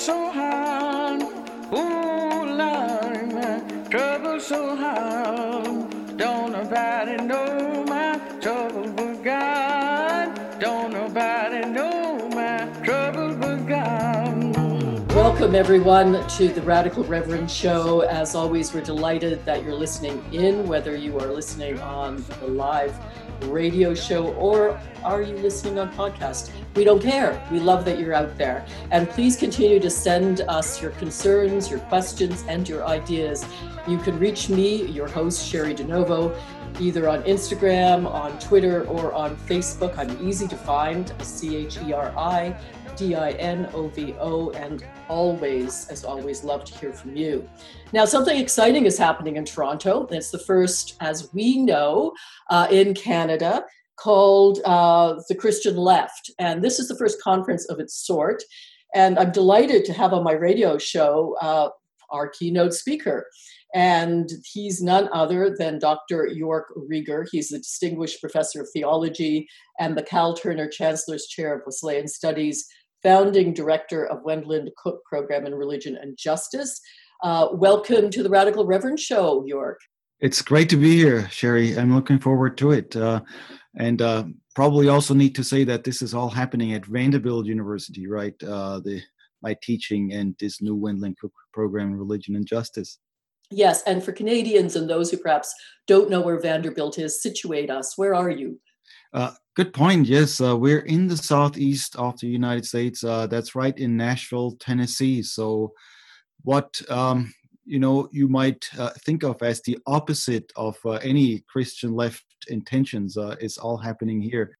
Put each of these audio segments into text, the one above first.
so hard. Ooh, Lord, trouble so hard. Don't nobody know my trouble but God. Don't nobody know my trouble but God. Welcome, everyone, to the Radical Reverend Show. As always, we're delighted that you're listening in, whether you are listening on the live radio show or are you listening on podcast? We don't care. We love that you're out there. And please continue to send us your concerns, your questions, and your ideas. You can reach me, your host, Cheri DiNovo, either on Instagram, on Twitter, or on Facebook. I'm easy to find, C H E R I D I N O V O, and always, as always, love to hear from you. Now, something exciting is happening in Toronto. It's the first, as we know, uh, in Canada called uh, the Christian Left. And this is the first conference of its sort. And I'm delighted to have on my radio show uh, our keynote speaker. And he's none other than Dr. Joerg Rieger. He's a distinguished professor of theology and the Cal Turner Chancellor's Chair of Wesleyan Studies, founding director of Wendland Cook Program in Religion and Justice. Uh, welcome to the Radical Reverend Show, Joerg. It's great to be here, Cheri. I'm looking forward to it. Uh, and uh, probably also need to say that this is all happening at Vanderbilt University, right? Uh, the my teaching and this new Wendland Cook program, in Religion and Justice. Yes, and for Canadians and those who perhaps don't know where Vanderbilt is, situate us. Where are you? Uh, good point. Yes, uh, we're in the southeast of the United States. Uh, that's right in Nashville, Tennessee. So, what um, you know you might uh, think of as the opposite of uh, any Christian left intentions uh, is all happening here.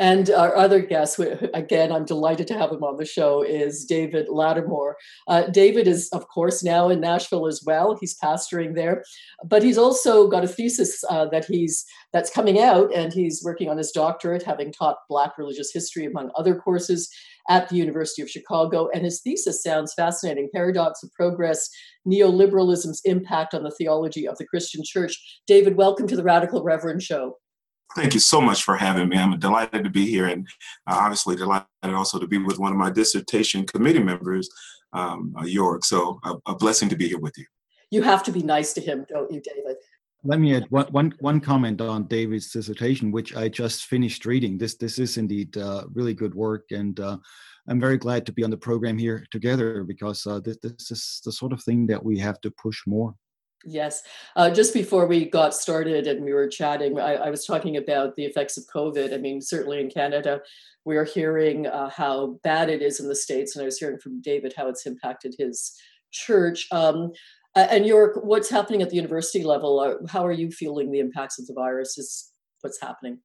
And our other guest, again, I'm delighted to have him on the show, is David Latimore. Uh, David is, of course, now in Nashville as well. He's pastoring there, but he's also got a thesis uh, that he's that's coming out, and he's working on his doctorate, having taught Black religious history among other courses at the University of Chicago. And his thesis sounds fascinating: Paradox of Progress neoliberalism's impact on the theology of the Christian church. David, welcome to the Radical Reverend Show. Thank you so much for having me. I'm delighted to be here and uh, obviously delighted also to be with one of my dissertation committee members, um, uh, Joerg. So a, a, blessing to be here with you. You have to be nice to him, don't you, David? Let me add one, one, one comment on David's dissertation, which I just finished reading. This, this is indeed uh, really good work. And uh, I'm very glad to be on the program here together because uh, this, this is the sort of thing that we have to push more. Yes. Uh, just before we got started and we were chatting, I, I, was talking about the effects of COVID. I mean, certainly in Canada, we are hearing uh, how bad it is in the States. And I was hearing from David how it's impacted his church. Um, and Joerg, what's happening at the university level? Uh, how are you feeling the impacts of the virus? Is what's happening?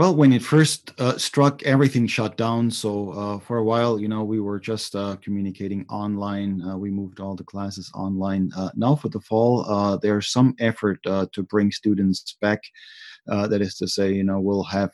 Well, when it first uh, struck, everything shut down. So uh, for a while, you know, we were just uh, communicating online. Uh, we moved all the classes online. Uh, now for the fall, uh, there's some effort to bring students back. that is to say, you know, we'll have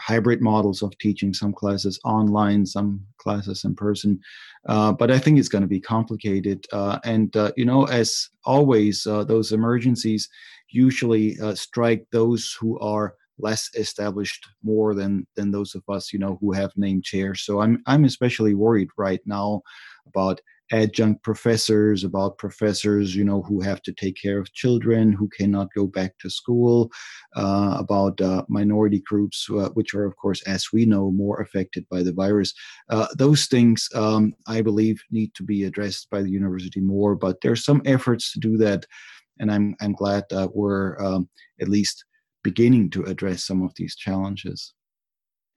hybrid models of teaching some classes online, some classes in person. but I think it's going to be complicated. and, you know, as always, those emergencies usually strike those who are less established more than than those of us you know who have named chairs. So i'm i'm especially worried right now about adjunct professors about professors you know who have to take care of children who cannot go back to school uh, about uh, minority groups uh, which are of course as we know more affected by the virus. Uh, those things um, i believe need to be addressed by the university more but there's some efforts to do that and i'm i'm glad that we're um, at least beginning to address some of these challenges.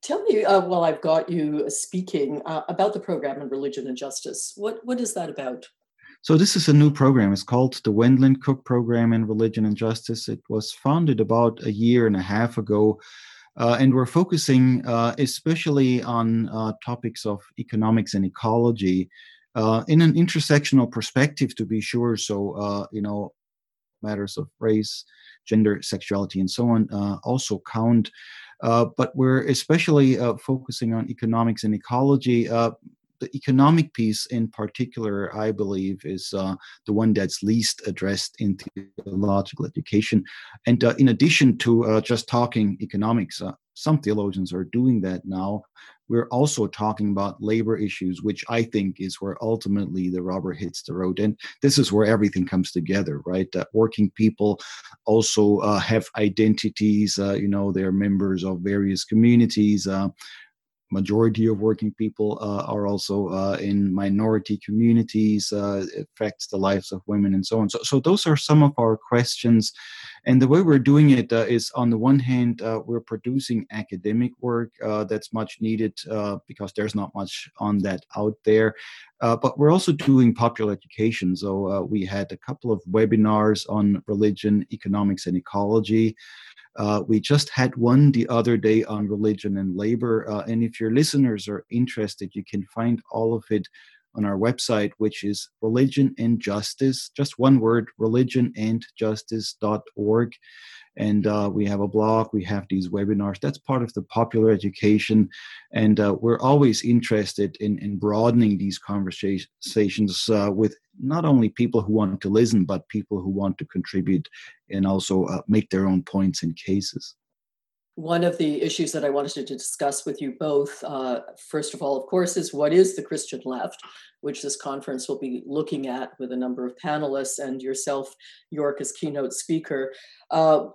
Tell me, uh, while I've got you speaking, uh, about the program in religion and justice. What what is that about? So this is a new program. It's called the Wendland Cook Program in Religion and Justice. It was founded about a year and a half ago, uh, and we're focusing uh, especially on uh, topics of economics and ecology uh, in an intersectional perspective, to be sure. So you know, matters of race, gender, sexuality, and so on uh, also count. Uh, but we're especially uh, focusing on economics and ecology. the economic piece, in particular, I believe, is the one that's least addressed in theological education. And in addition to just talking economics, some theologians are doing that now. We're also talking about labor issues, which I think is where ultimately the rubber hits the road. And this is where everything comes together, right? Uh, working people also uh, have identities, uh, you know, they're members of various communities. Uh, majority of working people uh, are also uh, in minority communities affects the lives of women and so on so, so those are some of our questions and the way we're doing it uh, is on the one hand uh, we're producing academic work uh, that's much needed because there's not much on that out there. But we're also doing popular education. So we had a couple of webinars on religion economics and ecology. Uh, we just had one the other day on religion and labor. Uh, and if your listeners are interested, you can find all of it on our website, which is religion and justice, just one word, religionandjustice.org and uh, we have a blog we have these webinars. That's part of the popular education. And uh, we're always interested in, in broadening these conversations uh, with not only people who want to listen but people who want to contribute and also uh, make their own points and cases one of the issues that I wanted to discuss with you both, uh, first of all, of course, is what is the Christian left, which this conference will be looking at with a number of panelists and yourself, Joerg, as keynote speaker. Uh,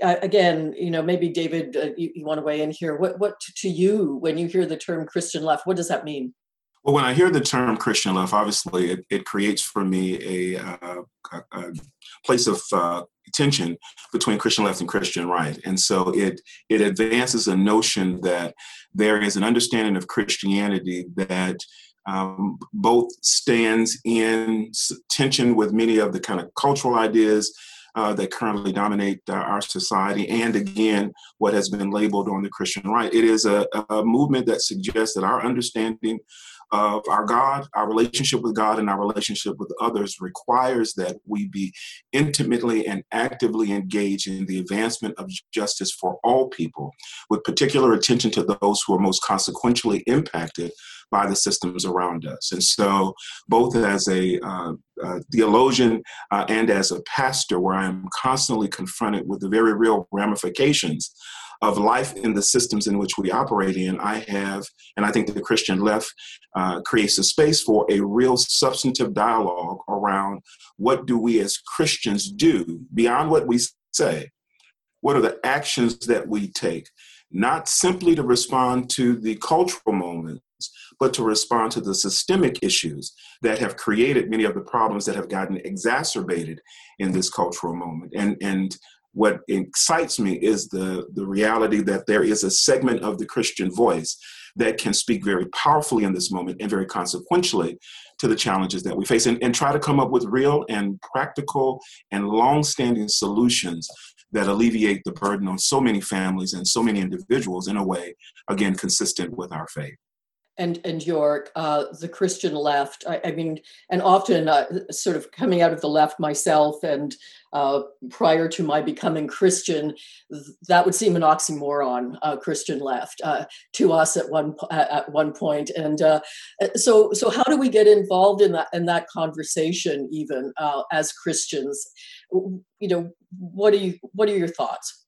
again, you know, maybe David, uh, you, you want to weigh in here. What, what to you, when you hear the term Christian left, what does that mean? Well, when I hear the term Christian left, obviously it, it creates for me a, uh, a, a place of uh, tension between Christian left and Christian right. And so it, it advances a notion that there is an understanding of Christianity that um, both stands in tension with many of the kind of cultural ideas uh, that currently dominate uh, our society, and again, what has been labeled on the Christian right. It is a, a movement that suggests that our understanding of our God, our relationship with God, and our relationship with others requires that we be intimately and actively engaged in the advancement of justice for all people, with particular attention to those who are most consequentially impacted by the systems around us. And so, both as a uh, uh, theologian uh, and as a pastor, where I am constantly confronted with the very real ramifications of life in the systems in which we operate in, I have, and I think the Christian left uh, creates a space for a real substantive dialogue around what do we as Christians do beyond what we say? What are the actions that we take? Not simply to respond to the cultural moments, but to respond to the systemic issues that have created many of the problems that have gotten exacerbated in this cultural moment. And, and what excites me is the, the reality that there is a segment of the Christian voice that can speak very powerfully in this moment and very consequentially to the challenges that we face and, and try to come up with real and practical and long-standing solutions that alleviate the burden on so many families and so many individuals in a way, again, consistent with our faith and and Joerg, uh, the Christian left. I, I mean, and often uh, sort of coming out of the left myself, and uh, prior to my becoming Christian, that would seem an oxymoron. Uh, Christian left uh, to us at one at one point, and uh, so so how do we get involved in that in that conversation even as Christians? You know, what do you what are your thoughts?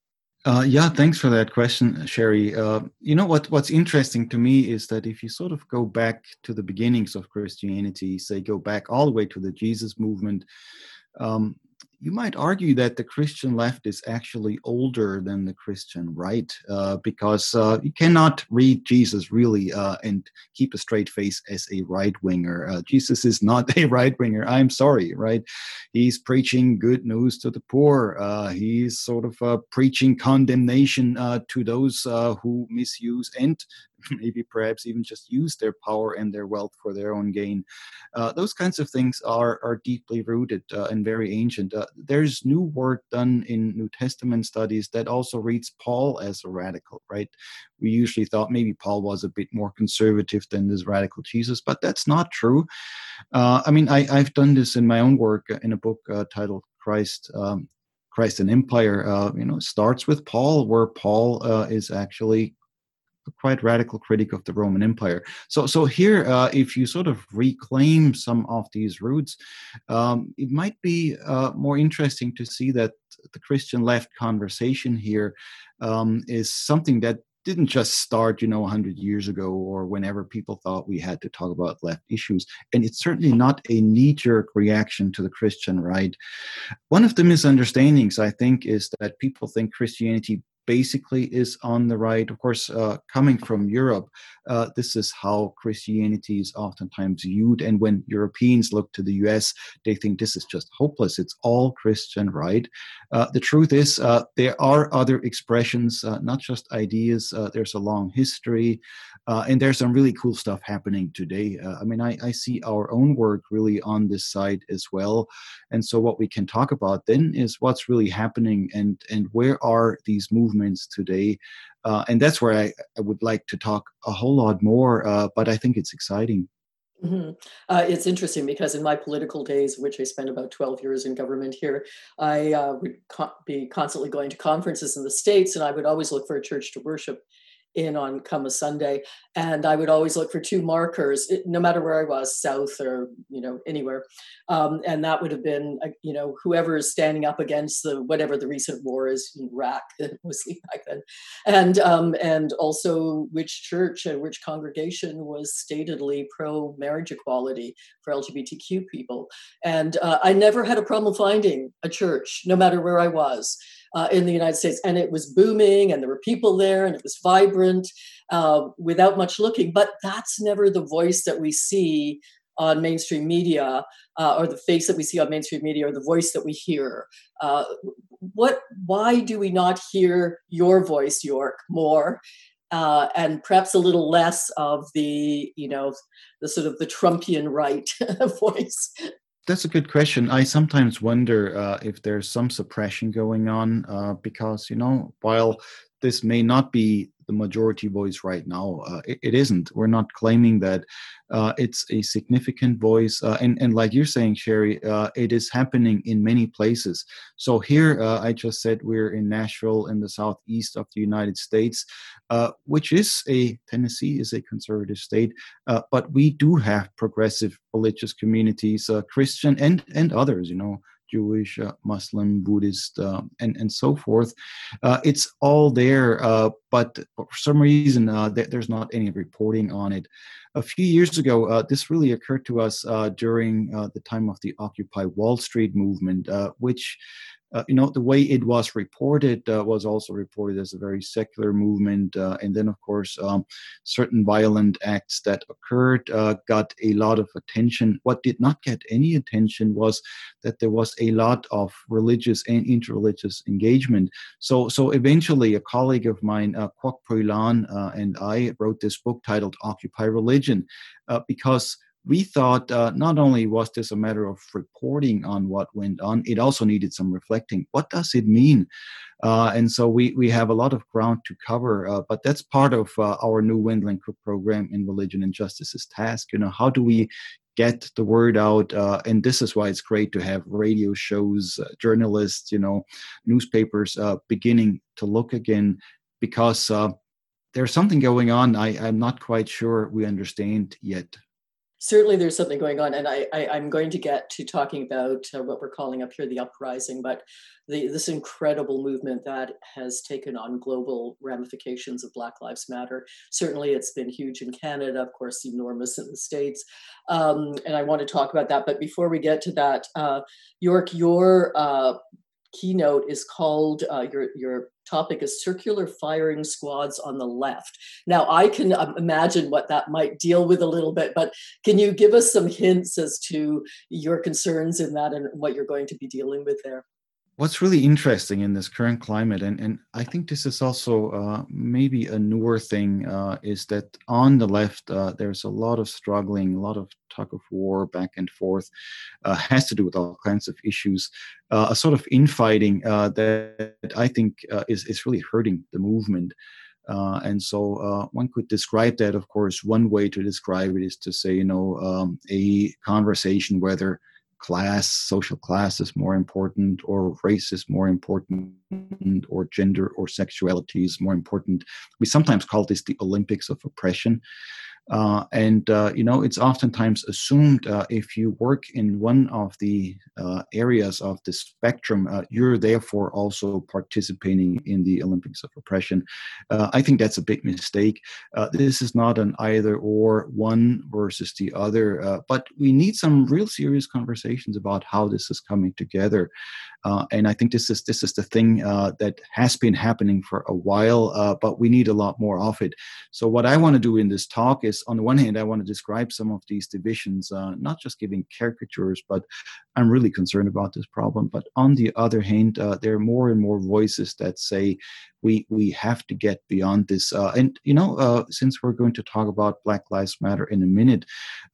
Uh, yeah, thanks for that question, Cheri. Uh, you know what? What's interesting to me is that if you sort of go back to the beginnings of Christianity, say go back all the way to the Jesus movement, um, you might argue that the Christian left is actually older than the Christian right, uh, because uh, you cannot read Jesus really uh, and keep a straight face as a right winger. Uh, Jesus is not a right winger. I'm sorry, right? He's preaching good news to the poor. Uh, he's sort of uh, preaching condemnation to those who misuse and maybe perhaps even just use their power and their wealth for their own gain. Uh, those kinds of things are, are deeply rooted uh, and very ancient. Uh, there's new work done in New Testament studies that also reads Paul as a radical, right? We usually thought maybe Paul was a bit more conservative than this radical Jesus, but that's not true. Uh, I mean, I, have done this in my own work uh, in a book uh, titled Christ. Um, Christ and Empire, you know, starts with Paul, where Paul is actually quite radical critic of the Roman Empire. So, so here, uh, if you sort of reclaim some of these roots, um, it might be uh, more interesting to see that the Christian left conversation here um, is something that didn't just start, you know, 100 years ago or whenever people thought we had to talk about left issues. And it's certainly not a knee jerk reaction to the Christian right. One of the misunderstandings, I think, is that people think Christianity basically is on the right. Of course, uh, coming from Europe, uh, this is how Christianity is oftentimes viewed. And when Europeans look to the US, they think this is just hopeless. It's all Christian right. Uh, the truth is, uh, there are other expressions, uh, not just ideas. Uh, there's a long history, and there's some really cool stuff happening today. I mean, I, I see our own work really on this side as well. And so, what we can talk about then is what's really happening and, and where are these movements today. Uh, and that's where I, I, would like to talk a whole lot more, uh, but I think it's exciting. Mm-hmm. Uh, it's interesting because in my political days, which I spent about 12 years in government here, I uh, would co- be constantly going to conferences in the States, and I would always look for a church to worship in on come a Sunday, and I would always look for two markers, no matter where I was, south or you know anywhere, um, and that would have been uh, you know whoever is standing up against the whatever the recent war is in Iraq mostly back then, and um, and also which church and which congregation was statedly pro marriage equality for LGBTQ people, and uh, I never had a problem finding a church, no matter where I was uh, in the United States, and it was booming, and there were people there, and it was vibrant uh, without much looking. But that's never the voice that we see on mainstream media, uh, or the face that we see on mainstream media, or the voice that we hear. Uh, what? Why do we not hear your voice, Joerg, more? Uh, and perhaps a little less of the, you know, the sort of the Trumpian right voice that's a good question. I sometimes wonder uh, if there's some suppression going on uh, because, you know, while this may not be the majority voice right now. Uh, it, it isn't. We're not claiming that uh, it's a significant voice. Uh, and, and like you're saying, Cheri, uh, it is happening in many places. So here, uh, I just said we're in Nashville in the southeast of the United States, uh, which is a, Tennessee is a conservative state, but we do have progressive religious communities, Christian and, and others, you know, Jewish, uh, Muslim, Buddhist, uh, and and so forth. Uh, it's all there, uh, but for some reason uh, th- there's not any reporting on it. A few years ago, uh, this really occurred to us during the time of the Occupy Wall Street movement, which uh, you know, the way it was reported uh, was also reported as a very secular movement. Uh, and then, of course, um, certain violent acts that occurred uh, got a lot of attention. What did not get any attention was that there was a lot of religious and interreligious engagement. So, so eventually, a colleague of mine, uh, Kwok Lan, uh, and I wrote this book titled Occupy Religion uh, because we thought uh, not only was this a matter of reporting on what went on, it also needed some reflecting. What does it mean? Uh, and so we, we have a lot of ground to cover, uh, but that's part of uh, our new Cook program in Religion and Justice's task. You know, how do we get the word out? Uh, and this is why it's great to have radio shows, uh, journalists, you know, newspapers beginning to look again because there's something going on I, I'm not quite sure we understand yet certainly there's something going on and I, I am going to get to talking about uh, what we're calling up here the uprising but the, this incredible movement that has taken on global ramifications of black lives matter. Certainly it's been huge in canada of course enormous in the states. Um, and i want to talk about that but before we get to that uh, Joerg your uh, keynote is called uh, your your topic is circular firing squads on the left. Now I can um, imagine what that might deal with a little bit, but can you give us some hints as to your concerns in that and what you're going to be dealing with there? What's really interesting in this current climate, and, and I think this is also uh, maybe a newer thing, uh, is that on the left, uh, there's a lot of struggling, a lot of tug of war back and forth, uh, has to do with all kinds of issues, uh, a sort of infighting uh, that I think is, is really hurting the movement. Uh, and so uh, one could describe that, of course, one way to describe it is to say, you know, um, a conversation whether class, social class is more important, or race is more important, or gender or sexuality is more important. We sometimes call this the Olympics of oppression. Uh, and uh, you know, it's oftentimes assumed uh, if you work in one of the uh, areas of the spectrum, uh, you're therefore also participating in the Olympics of oppression. Uh, I think that's a big mistake. this is not an either or, one versus the other, but we need some real serious conversations about how this is coming together. And I think this is this is the thing that has been happening for a while, but we need a lot more of it. So what I want to do in this talk is on the one hand, I want to describe some of these divisions, uh, not just giving caricatures, but I'm really concerned about this problem. But on the other hand, uh, there are more and more voices that say we we have to get beyond this. Uh, and you know, uh, since we're going to talk about Black Lives Matter in a minute,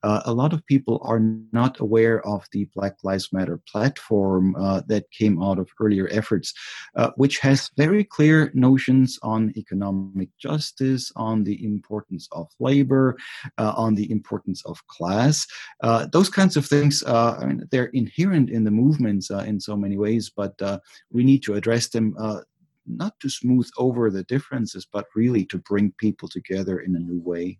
uh, a lot of people are not aware of the Black Lives Matter platform uh, that came out of earlier efforts, uh, which has very clear notions on economic justice, on the importance of labor, uh, on the importance of class. Uh, those kinds of things, uh, I mean, they're inherent in the movements uh, in so many ways, but we need to address them not to smooth over the differences, but really to bring people together in a new way.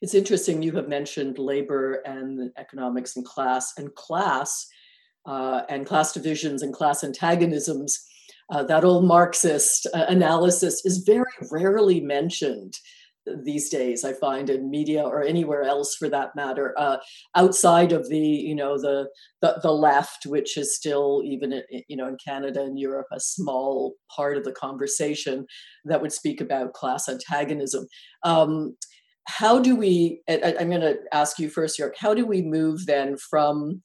It's interesting you have mentioned labor and economics and class, and class uh, and class divisions and class antagonisms. Uh, that old Marxist uh, analysis is very rarely mentioned these days i find in media or anywhere else for that matter uh, outside of the you know the, the, the left which is still even you know in canada and europe a small part of the conversation that would speak about class antagonism um, how do we I, i'm going to ask you first Joerg how do we move then from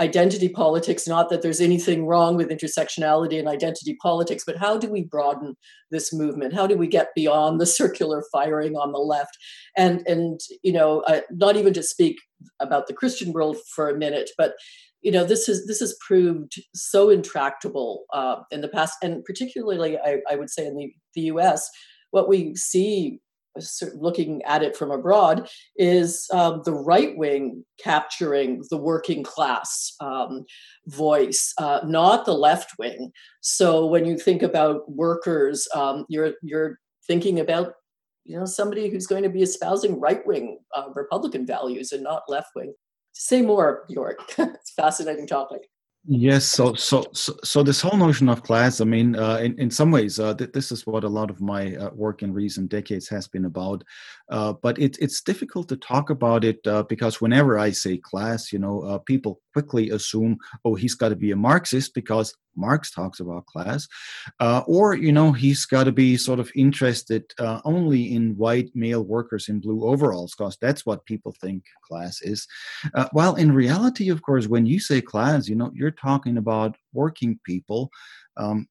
identity politics not that there's anything wrong with intersectionality and identity politics but how do we broaden this movement? How do we get beyond the circular firing on the left? And and you know uh, not even to speak about the christian world for a minute but you know this is this has proved so intractable uh, in the past and particularly I, I would say in the, the us what we see looking at it from abroad is um, the right wing capturing the working class um, voice, uh, not the left wing. So when you think about workers, um, you're you're thinking about you know somebody who's going to be espousing right wing uh, Republican values and not left wing. Say more, Joerg. it's fascinating topic. Yes, so so so, so this whole notion of class, I mean, uh, in in some ways, uh, th- this is what a lot of my uh, work in recent decades has been about. Uh, but it, it's difficult to talk about it uh, because whenever I say class, you know, uh, people quickly assume, oh, he's got to be a Marxist because Marx talks about class, uh, or you know he's got to be sort of interested uh, only in white male workers in blue overalls because that's what people think class is. Uh, while in reality, of course, when you say class, you know you're talking about working people. Um,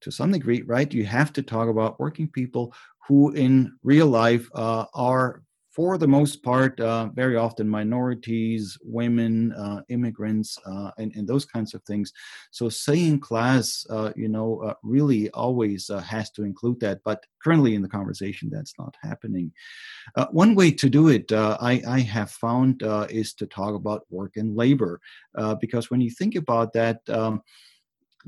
to some degree, right? You have to talk about working people who, in real life, uh, are for the most part, uh, very often minorities, women, uh, immigrants, uh, and, and, those kinds of things. So saying class, uh, you know, uh, really always uh, has to include that. But currently in the conversation, that's not happening. one way to do it, I, I, have found, is to talk about work and labor, because when you think about that. Um,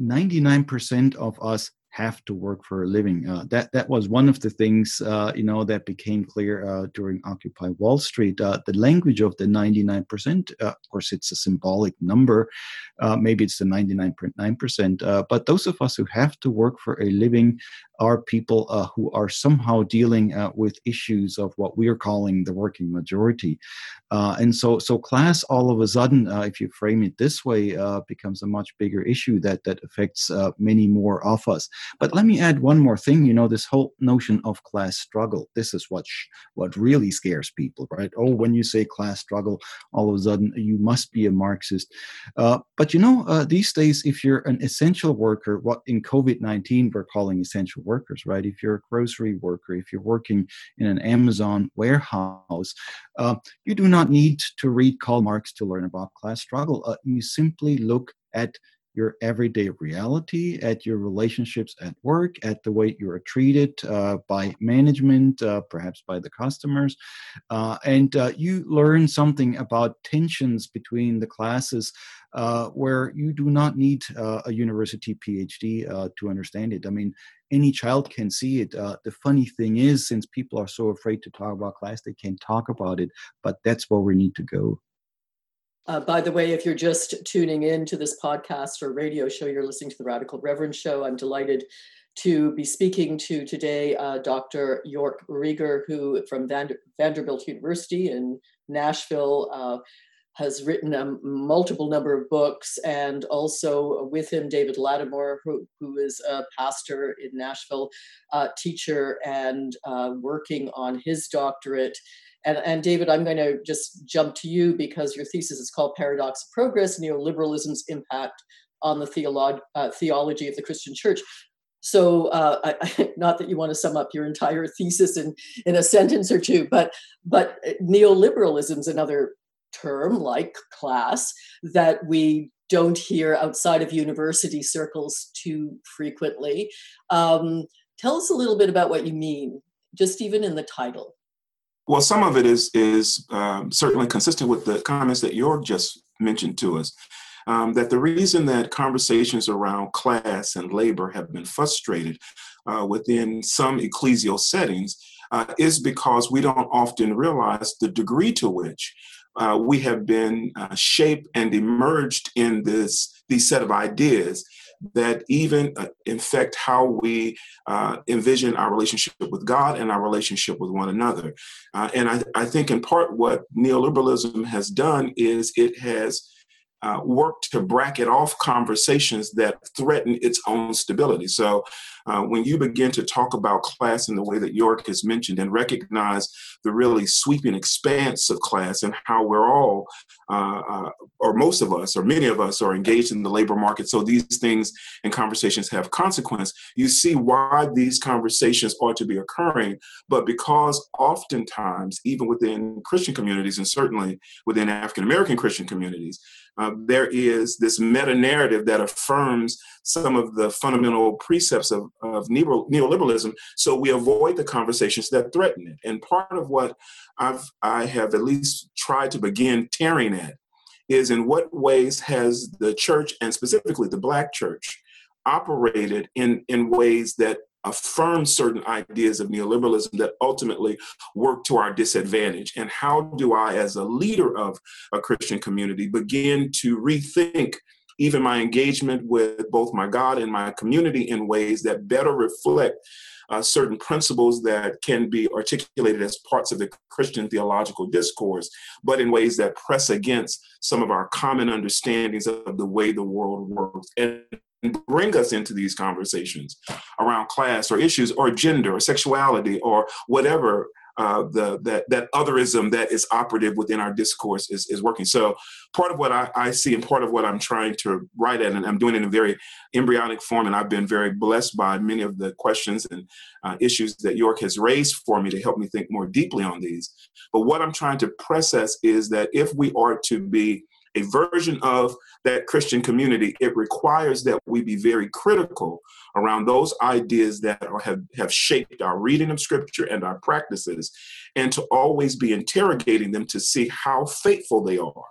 99% of us have to work for a living. Uh, that that was one of the things uh, you know that became clear uh, during Occupy Wall Street. Uh, the language of the 99%, uh, of course, it's a symbolic number. Uh, maybe it's the 99.9%. but those of us who have to work for a living are people who are somehow dealing with issues of what we are calling the working majority. and so, so class all of a sudden, if you frame it this way, becomes a much bigger issue that that affects many more of us. But let me add one more thing. You know, this whole notion of class struggle. This is what sh- what really scares people, right? Oh, when you say class struggle, all of a sudden you must be a Marxist. Uh, but you know, uh, these days, if you're an essential worker, what in COVID nineteen we're calling essential workers, right? If you're a grocery worker, if you're working in an Amazon warehouse, uh, you do not need to read Karl Marx to learn about class struggle. Uh, you simply look at your everyday reality, at your relationships at work, at the way you are treated uh, by management, uh, perhaps by the customers. Uh, and uh, you learn something about tensions between the classes uh, where you do not need uh, a university PhD to understand it. I mean, any child can see it. the funny thing is, since people are so afraid to talk about class, they can't talk about it, but that's where we need to go. Uh, by the way, if you're just tuning in to this podcast or radio show, you're listening to the Radical Reverend Show. I'm delighted to be speaking to today uh, Dr. Joerg Rieger, who from Vander- Vanderbilt University in Nashville uh, has written a multiple number of books, and also with him David Latimore, who, who is a pastor in Nashville, uh, teacher, and uh, working on his doctorate and, and David, I'm going to just jump to you because your thesis is called Paradox of Progress Neoliberalism's Impact on the uh, Theology of the Christian Church. So, uh, I, not that you want to sum up your entire thesis in, in a sentence or two, but, but neoliberalism is another term like class that we don't hear outside of university circles too frequently. Um, tell us a little bit about what you mean, just even in the title. Well, some of it is is um, certainly consistent with the comments that Joerg just mentioned to us. Um, that the reason that conversations around class and labor have been frustrated uh, within some ecclesial settings uh, is because we don't often realize the degree to which uh, we have been uh, shaped and emerged in this these set of ideas that even uh, infect how we uh, envision our relationship with God and our relationship with one another. Uh, and I, I think in part what neoliberalism has done is it has uh, work to bracket off conversations that threaten its own stability. So, uh, when you begin to talk about class in the way that Joerg has mentioned and recognize the really sweeping expanse of class and how we're all, uh, uh, or most of us, or many of us, are engaged in the labor market, so these things and conversations have consequence, you see why these conversations ought to be occurring. But because oftentimes, even within Christian communities, and certainly within African American Christian communities, uh, there is this meta narrative that affirms some of the fundamental precepts of, of neoliberalism. So we avoid the conversations that threaten it. And part of what I've, I have at least tried to begin tearing at is in what ways has the church, and specifically the Black church, operated in, in ways that affirm certain ideas of neoliberalism that ultimately work to our disadvantage? And how do I, as a leader of a Christian community, begin to rethink even my engagement with both my God and my community in ways that better reflect uh, certain principles that can be articulated as parts of the Christian theological discourse, but in ways that press against some of our common understandings of the way the world works. And bring us into these conversations around class or issues or gender or sexuality or whatever uh, the that that otherism that is operative within our discourse is, is working. So part of what I, I see and part of what I'm trying to write at, and I'm doing it in a very embryonic form, and I've been very blessed by many of the questions and uh, issues that Joerg has raised for me to help me think more deeply on these. But what I'm trying to process is that if we are to be a version of that Christian community, it requires that we be very critical around those ideas that are, have, have shaped our reading of Scripture and our practices, and to always be interrogating them to see how faithful they are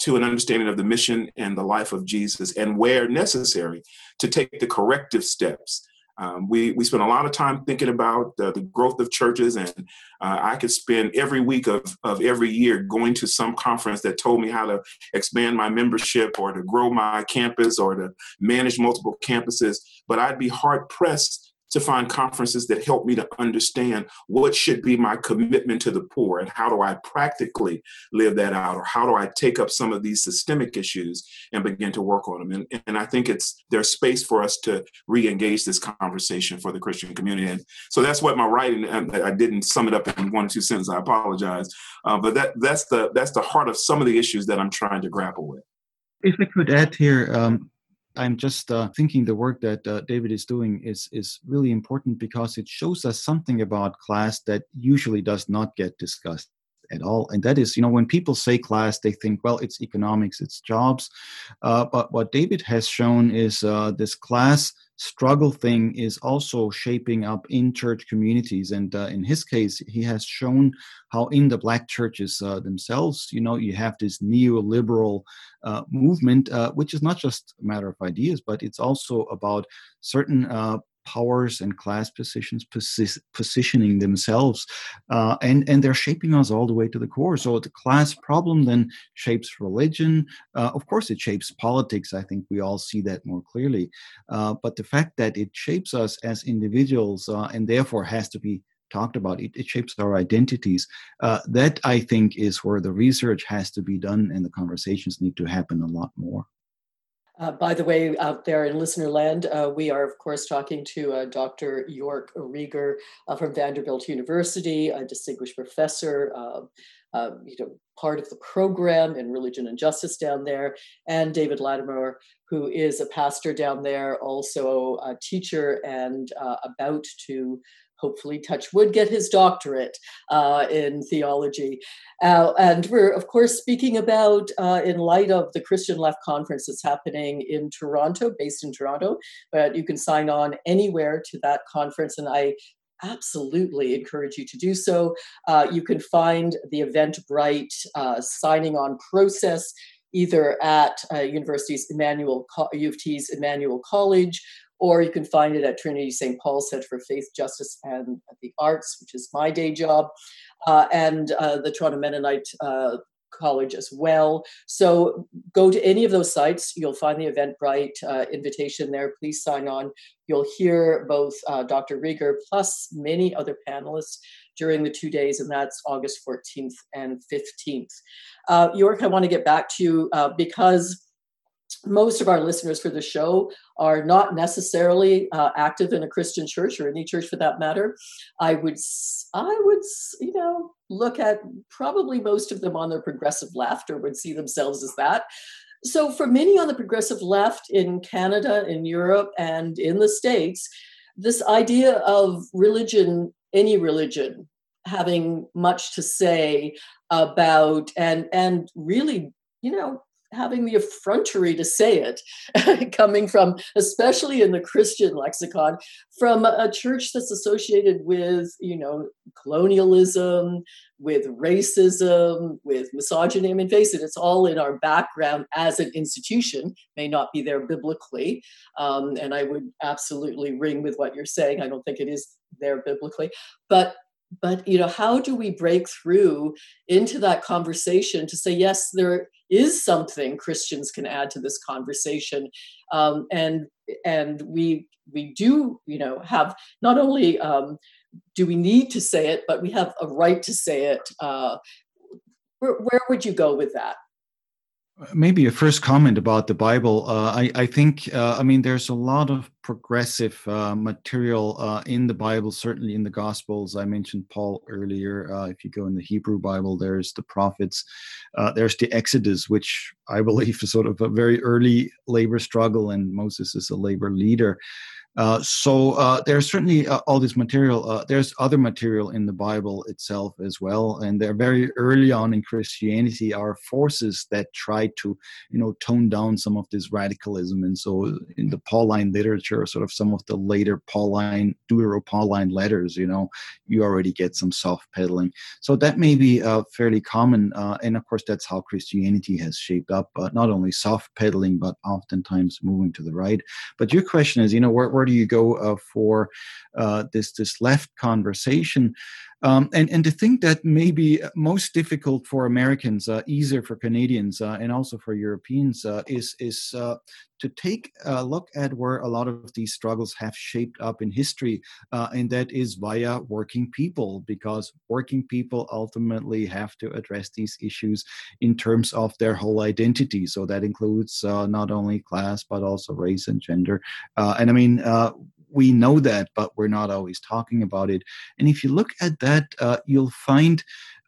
to an understanding of the mission and the life of Jesus, and where necessary, to take the corrective steps um, we we spend a lot of time thinking about the, the growth of churches, and uh, I could spend every week of, of every year going to some conference that told me how to expand my membership or to grow my campus or to manage multiple campuses. But I'd be hard pressed to find conferences that help me to understand what should be my commitment to the poor and how do I practically live that out or how do I take up some of these systemic issues and begin to work on them. And, and I think it's there's space for us to re-engage this conversation for the Christian community. And so that's what my writing, I didn't sum it up in one or two sentences, I apologize. Uh, but that that's the that's the heart of some of the issues that I'm trying to grapple with. If I could add here, um, I'm just uh, thinking the work that uh, David is doing is is really important because it shows us something about class that usually does not get discussed at all. And that is, you know, when people say class, they think, well, it's economics, it's jobs. Uh, but what David has shown is uh, this class struggle thing is also shaping up in church communities. And uh, in his case, he has shown how in the black churches uh, themselves, you know, you have this neoliberal uh, movement, uh, which is not just a matter of ideas, but it's also about certain uh, powers and class positions posi- positioning themselves uh, and and they're shaping us all the way to the core. So the class problem then shapes religion. Uh, of course it shapes politics. I think we all see that more clearly. Uh, but the fact that it shapes us as individuals uh, and therefore has to be talked about it, it shapes our identities uh, that i think is where the research has to be done and the conversations need to happen a lot more uh, by the way, out there in listener land, uh, we are, of course, talking to uh, Dr. Joerg Rieger uh, from Vanderbilt University, a distinguished professor, um, uh, you know, part of the program in religion and justice down there, and David Latimore, who is a pastor down there, also a teacher and uh, about to hopefully touch wood get his doctorate uh, in theology. Uh, and we're of course speaking about uh, in light of the christian left conference that's happening in toronto based in toronto but you can sign on anywhere to that conference and i absolutely encourage you to do so. Uh, you can find the eventbrite uh, signing on process either at uh, university's Emmanuel U of T's Emmanuel College or you can find it at Trinity St. Paul's Center for Faith, Justice, and the Arts, which is my day job, uh, and uh, the Toronto Mennonite uh, College as well. So go to any of those sites. You'll find the Eventbrite uh, invitation there. Please sign on. You'll hear both uh, Dr. Rieger plus many other panelists during the two days, and that's August 14th and 15th. Uh, Joerg, I want to get back to you because most of our listeners for the show are not necessarily uh, active in a Christian church or any church for that matter. I would, I would, you know, look at probably most of them on the progressive left or would see themselves as that. So, for many on the progressive left in Canada, in Europe, and in the States, this idea of religion, any religion, having much to say about and and really, you know, having the effrontery to say it, coming from, especially in the Christian lexicon, from a church that's associated with, you know, colonialism, with racism, with misogyny. I mean, face it, it's all in our background as an institution, may not be there biblically. Um, and I would absolutely ring with what you're saying. I don't think it is there biblically. But but you know how do we break through into that conversation to say yes there is something christians can add to this conversation um, and and we we do you know have not only um, do we need to say it but we have a right to say it uh, where, where would you go with that Maybe a first comment about the Bible. Uh, I, I, think, uh, I mean, there's a lot of progressive uh, material uh, in the Bible, certainly in the Gospels. I mentioned Paul earlier. Uh, if you go in the Hebrew Bible, there's the prophets, uh, there's the Exodus, which I believe is sort of a very early labor struggle, and Moses is a labor leader. Uh, so uh, there's certainly uh, all this material. Uh, there's other material in the Bible itself as well, and they're very early on in Christianity are forces that try to, you know, tone down some of this radicalism. And so in the Pauline literature, sort of some of the later Pauline, Deutero-Pauline letters, you know, you already get some soft pedaling. So that may be uh, fairly common, uh, and of course that's how Christianity has shaped up. not only soft pedaling, but oftentimes moving to the right. But your question is, you know, where, where where do you go uh, for uh, this this left conversation? Um, and and the thing that may be most difficult for Americans, uh, easier for Canadians, uh, and also for Europeans, uh, is is uh, to take a look at where a lot of these struggles have shaped up in history, uh, and that is via working people, because working people ultimately have to address these issues in terms of their whole identity. So that includes uh, not only class but also race and gender. and I mean we know that, but we're not always talking about it. And if you look at that, uh, you'll find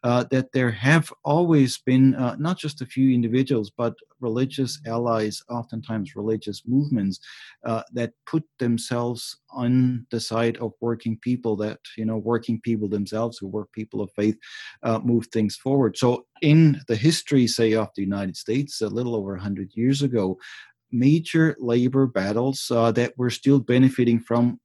uh, that there have always been uh, not just a few individuals, but religious allies, oftentimes religious movements, uh, that put themselves on the side of working people, that, you know, working people themselves who were people of faith, uh, move things forward. So, in the history, say, of the United States, a little over 100 years ago, major labor battles uh, that were still benefiting from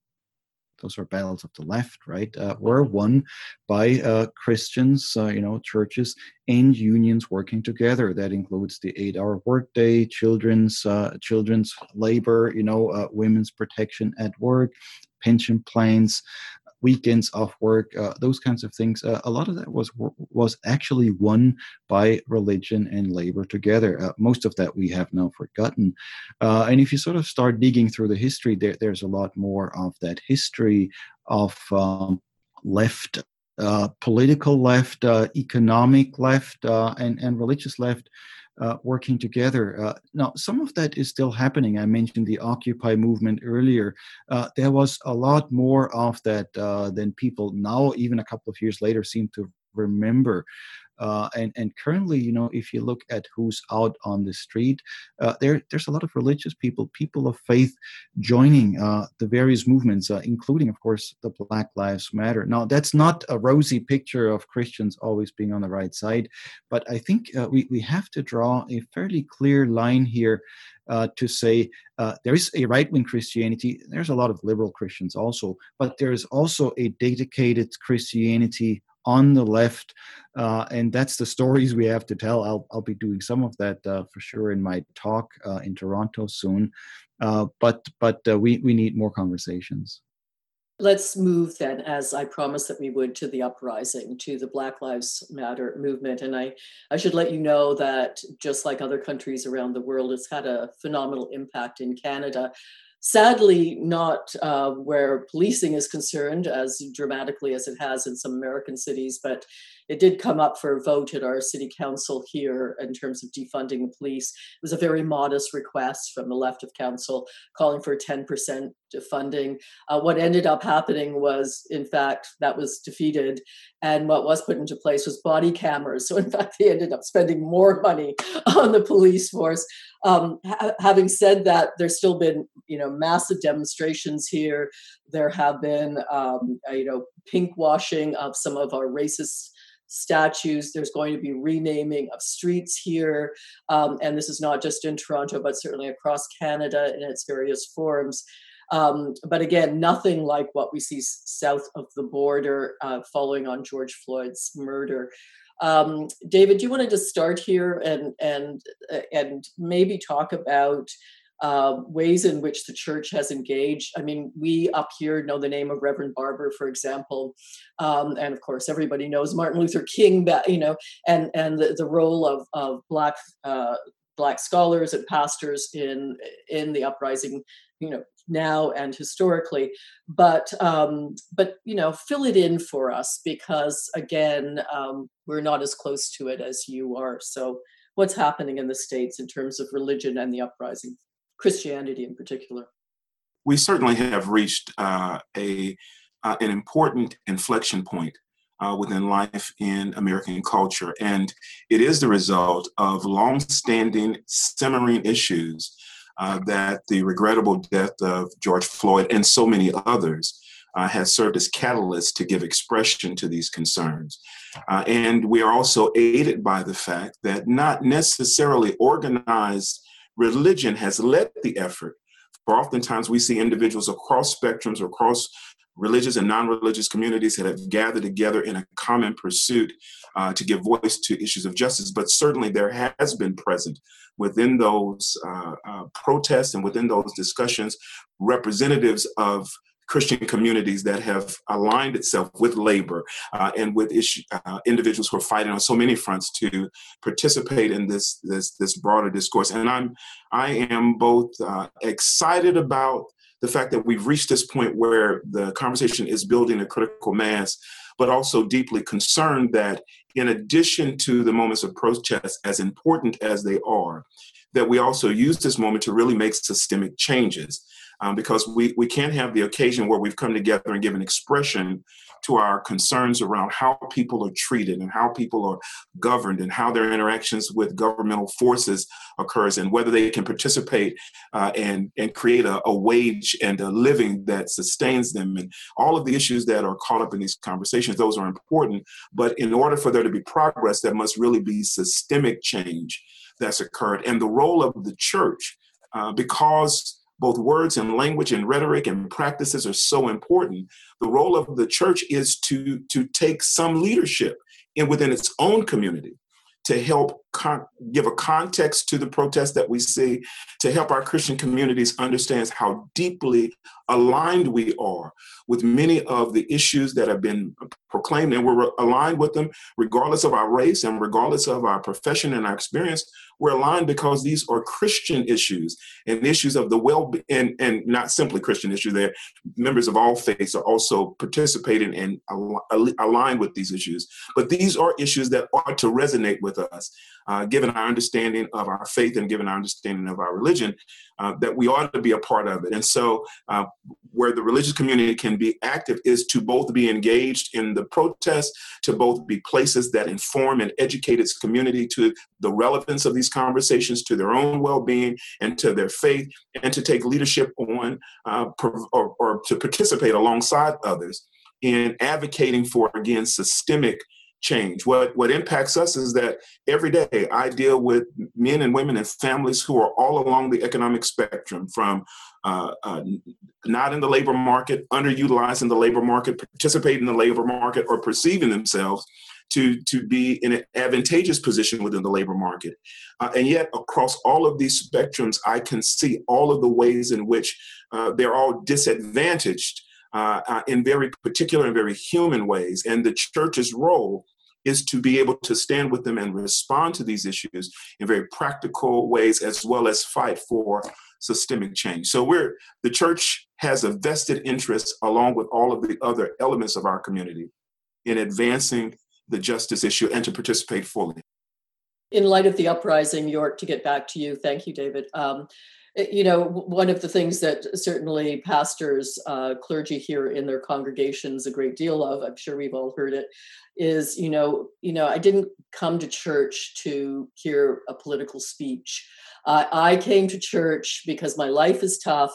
those are battles of the left, right, uh, were won by uh, Christians, uh, you know, churches and unions working together. That includes the eight-hour workday, children's uh, children's labor, you know, uh, women's protection at work, pension plans, weekends off work, uh, those kinds of things. Uh, a lot of that was was actually won by religion and labor together. Uh, most of that we have now forgotten. Uh, and if you sort of start digging through the history, there, there's a lot more of that history of um, left. Uh, political left, uh, economic left, and, and religious left uh, working together. Uh, now, some of that is still happening. I mentioned the Occupy movement earlier. Uh, there was a lot more of that uh, than people now, even a couple of years later, seem to remember. Uh, and and currently, you know, if you look at who's out on the street, uh, there there's a lot of religious people, people of faith, joining uh, the various movements, uh, including, of course, the Black Lives Matter. Now, that's not a rosy picture of Christians always being on the right side, but I think uh, we we have to draw a fairly clear line here. Uh, to say there is a right wing Christianity. There's a lot of liberal Christians also, but there is also a dedicated Christianity on the left uh, and that's the stories we have to tell. I'll, I'll be doing some of that uh, for sure in my talk uh, in toronto soon. Uh, but but uh, we, we need more conversations. Let's move then as i promised that we would to the uprising to the black lives matter movement. And i i should let you know that just like other countries around the world it's had a phenomenal impact in canada Sadly, not uh, where policing is concerned as dramatically as it has in some American cities, but it did come up for a vote at our city council here in terms of defunding the police. It was a very modest request from the left of council calling for 10% funding. Uh, what ended up happening was, in fact, that was defeated. And what was put into place was body cameras. So, in fact, they ended up spending more money on the police force. Um, ha- having said that, there's still been, you know, massive demonstrations here. There have been, um, you know, pink washing of some of our racist statues. There's going to be renaming of streets here. Um, and this is not just in Toronto, but certainly across Canada in its various forms. Um, but again, nothing like what we see south of the border uh, following on George Floyd's murder. Um, David, do you want to just start here and and uh, and maybe talk about uh, ways in which the church has engaged. I mean, we up here know the name of Reverend Barber, for example, um, and of course, everybody knows Martin Luther King. You know, and and the, the role of of black uh, black scholars and pastors in in the uprising. You know, now and historically, but um, but you know, fill it in for us because again, um, we're not as close to it as you are. So. What's happening in the states in terms of religion and the uprising? Christianity in particular? We certainly have reached uh, a uh, an important inflection point uh, within life in American culture, and it is the result of long-standing, simmering issues uh, that the regrettable death of George Floyd and so many others uh, has served as catalyst to give expression to these concerns. Uh, and we are also aided by the fact that not necessarily organized religion has led the effort. For oftentimes we see individuals across spectrums, or across religious and non-religious communities that have gathered together in a common pursuit uh, to give voice to issues of justice. But certainly there has been present within those uh, uh, protests and within those discussions representatives of Christian communities that have aligned itself with labor uh, and with issue, uh, individuals who are fighting on so many fronts to participate in this this this broader discourse. And I'm I am both uh, excited about the fact that we've reached this point where the conversation is building a critical mass, but also deeply concerned that in addition to the moments of protest, as important as they are, that we also use this moment to really make systemic changes um, because we, we can't have the occasion where we've come together and given expression to our concerns around how people are treated and how people are governed and how their interactions with governmental forces occurs and whether they can participate uh, and and create a, a wage and a living that sustains them. And all of the issues that are caught up in these conversations those are important. But in order for there to be progress there must really be systemic change that's occurred. And the role of the church uh, because both words and language and rhetoric and practices are so important. The role of the church is to, to take some leadership in within its own community to help con- give a context to the protests that we see, to help our Christian communities understand how deeply aligned we are with many of the issues that have been proclaimed, and we're aligned with them regardless of our race and regardless of our profession and our experience. We're aligned because these are Christian issues and issues of the well, and and not simply Christian issues. There, members of all faiths are also participating and al- aligned with these issues. But these are issues that ought to resonate with us uh, given our understanding of our faith and given our understanding of our religion, uh, that we ought to be a part of it. And so, uh, where the religious community can be active is to both be engaged in the protest, to both be places that inform and educate its community to the relevance of these conversations, to their own well being, and to their faith, and to take leadership on uh, or, or to participate alongside others in advocating for, again, systemic change. What what impacts us is that every day I deal with men and women and families who are all along the economic spectrum, from uh, uh, not in the labor market, underutilized in the labor market, participating in the labor market, or perceiving themselves to to be in an advantageous position within the labor market. Uh, and yet, across all of these spectrums, I can see all of the ways in which uh, they're all disadvantaged uh, uh, in very particular and very human ways. And the church's role is to be able to stand with them and respond to these issues in very practical ways, as well as fight for systemic change. So we're the church has a vested interest, along with all of the other elements of our community, in advancing the justice issue and to participate fully. In light of the uprising, Joerg, to get back to you, thank you, David. Um, you know one of the things that certainly pastors uh, clergy here in their congregations a great deal of i'm sure we've all heard it is you know you know i didn't come to church to hear a political speech. Uh, i came to church because my life is tough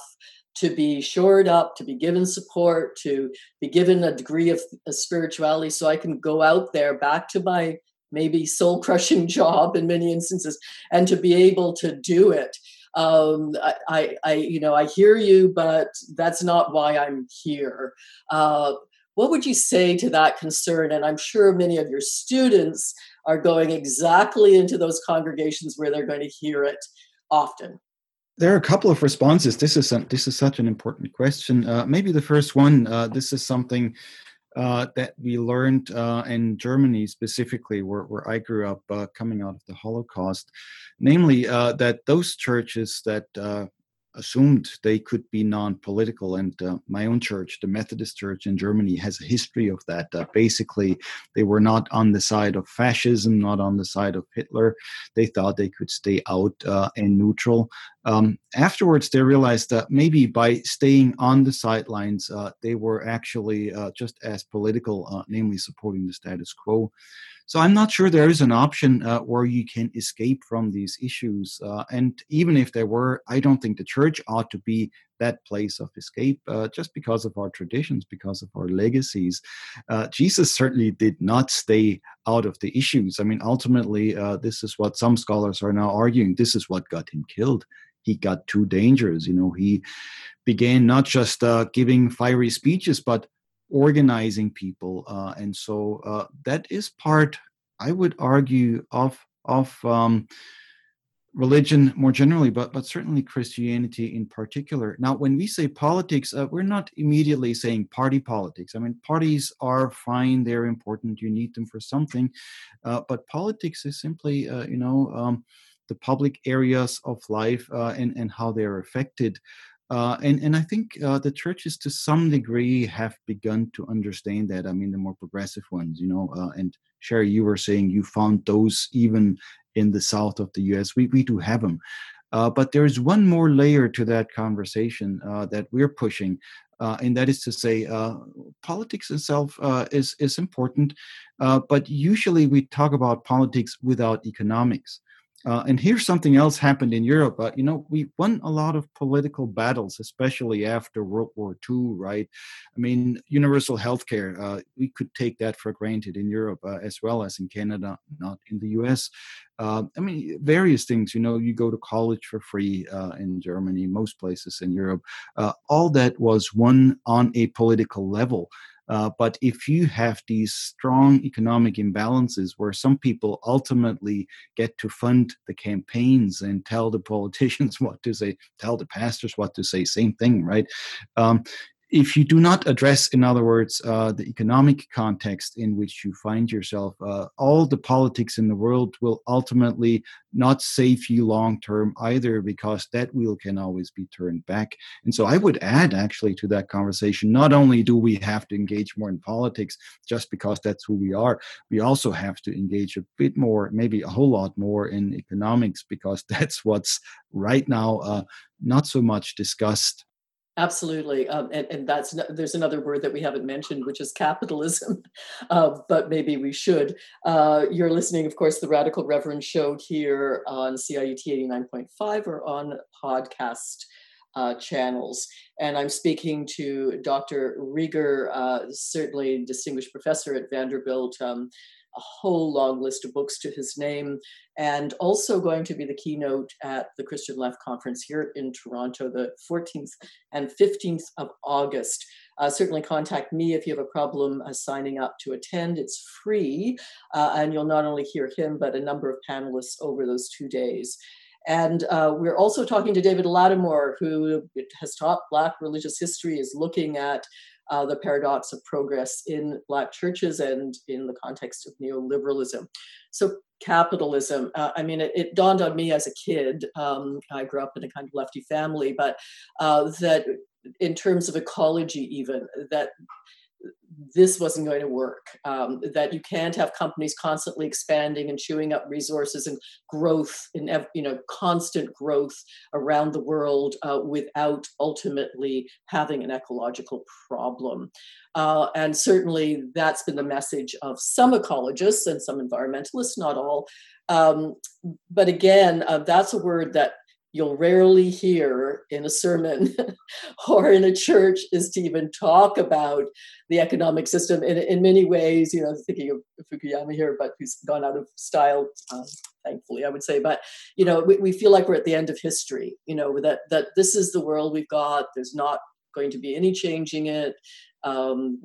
to be shored up to be given support to be given a degree of spirituality so i can go out there back to my maybe soul crushing job in many instances and to be able to do it um, I, I, you know, I hear you, but that's not why I'm here. Uh, what would you say to that concern? And I'm sure many of your students are going exactly into those congregations where they're going to hear it often. There are a couple of responses. This is a, this is such an important question. Uh, maybe the first one. Uh, this is something uh, that we learned uh, in Germany specifically, where, where I grew up, uh, coming out of the Holocaust, namely uh, that those churches that uh, assumed they could be non-political and uh, my own church the methodist church in germany has a history of that uh, basically they were not on the side of fascism not on the side of hitler. They thought they could stay out uh, and neutral. Um, afterwards they realized that maybe by staying on the sidelines uh, they were actually uh, just as political uh, namely supporting the status quo so I'm not sure there is an option uh, where you can escape from these issues. Uh, and even if there were, I don't think the church ought to be that place of escape uh, just because of our traditions, because of our legacies. Uh, Jesus certainly did not stay out of the issues. I mean, ultimately, uh, this is what some scholars are now arguing. This is what got him killed he got too dangerous. You know, he began not just uh, giving fiery speeches, but organizing people uh, and so uh, that is part i would argue of of um, religion more generally but but certainly christianity in particular. Now when we say politics uh, we're not immediately saying party politics. I mean parties are fine they're important you need them for something uh, but politics is simply uh, you know um, the public areas of life uh, and and how they're affected uh, and and I think uh, the churches to some degree have begun to understand that. I mean, the more progressive ones, you know. Uh, and Cheri, you were saying you found those even in the south of the U.S. We we do have them, uh, but there's one more layer to that conversation uh, that we're pushing, Uh, and that is to say, politics itself is is important, but usually we talk about politics without economics. Uh, and here's something else happened in Europe. Uh, you know, we won a lot of political battles, especially after World War II, right? I mean, universal healthcare, uh, we could take that for granted in Europe uh, as well as in Canada, not in the US. Uh, I mean, various things, you know, you go to college for free uh, in Germany, most places in Europe. all that was won on a political level. Uh, but if you have these strong economic imbalances where some people ultimately get to fund the campaigns and tell the politicians what to say, tell the pastors what to say, same thing, right? Um, if you do not address, in other words, uh, the economic context in which you find yourself, uh, all the politics in the world will ultimately not save you long term either, because that wheel can always be turned back. And so I would add actually to that conversation not only do we have to engage more in politics just because that's who we are, we also have to engage a bit more, maybe a whole lot more in economics, because that's what's right now uh, not so much discussed Absolutely, um, and and that's there's another word that we haven't mentioned, which is capitalism, uh, but maybe we should. Uh, you're listening, of course, the Radical Reverend Show here on CIUT 89.5 or on podcast uh, channels, and I'm speaking to Dr. Rieger, uh, certainly distinguished professor at Vanderbilt. Um, a whole long list of books to his name, and also going to be the keynote at the Christian Left Conference here in Toronto, the 14th and 15th of August. Uh, certainly contact me if you have a problem uh, signing up to attend. It's free, uh, and you'll not only hear him, but a number of panelists over those two days. And uh, we're also talking to David Latimore, who has taught Black religious history, is looking at uh, the paradox of progress in Black churches and in the context of neoliberalism. So, capitalism, uh, I mean, it, it, dawned on me as a kid. Um, I grew up in a kind of lefty family, but uh, that in terms of ecology, even, that this wasn't going to work. Um, that you can't have companies constantly expanding and chewing up resources and growth in you know constant growth around the world uh, without ultimately having an ecological problem. Uh, and certainly that's been the message of some ecologists and some environmentalists, not all. Um, but again, uh, that's a word that you'll rarely hear in a sermon or in a church is to even talk about the economic system. In, in many ways you know thinking of fukuyama here but who's gone out of style um, thankfully i would say. But you know we, we feel like we're at the end of history you know that that this is the world we've got. There's not going to be any changing it. Um,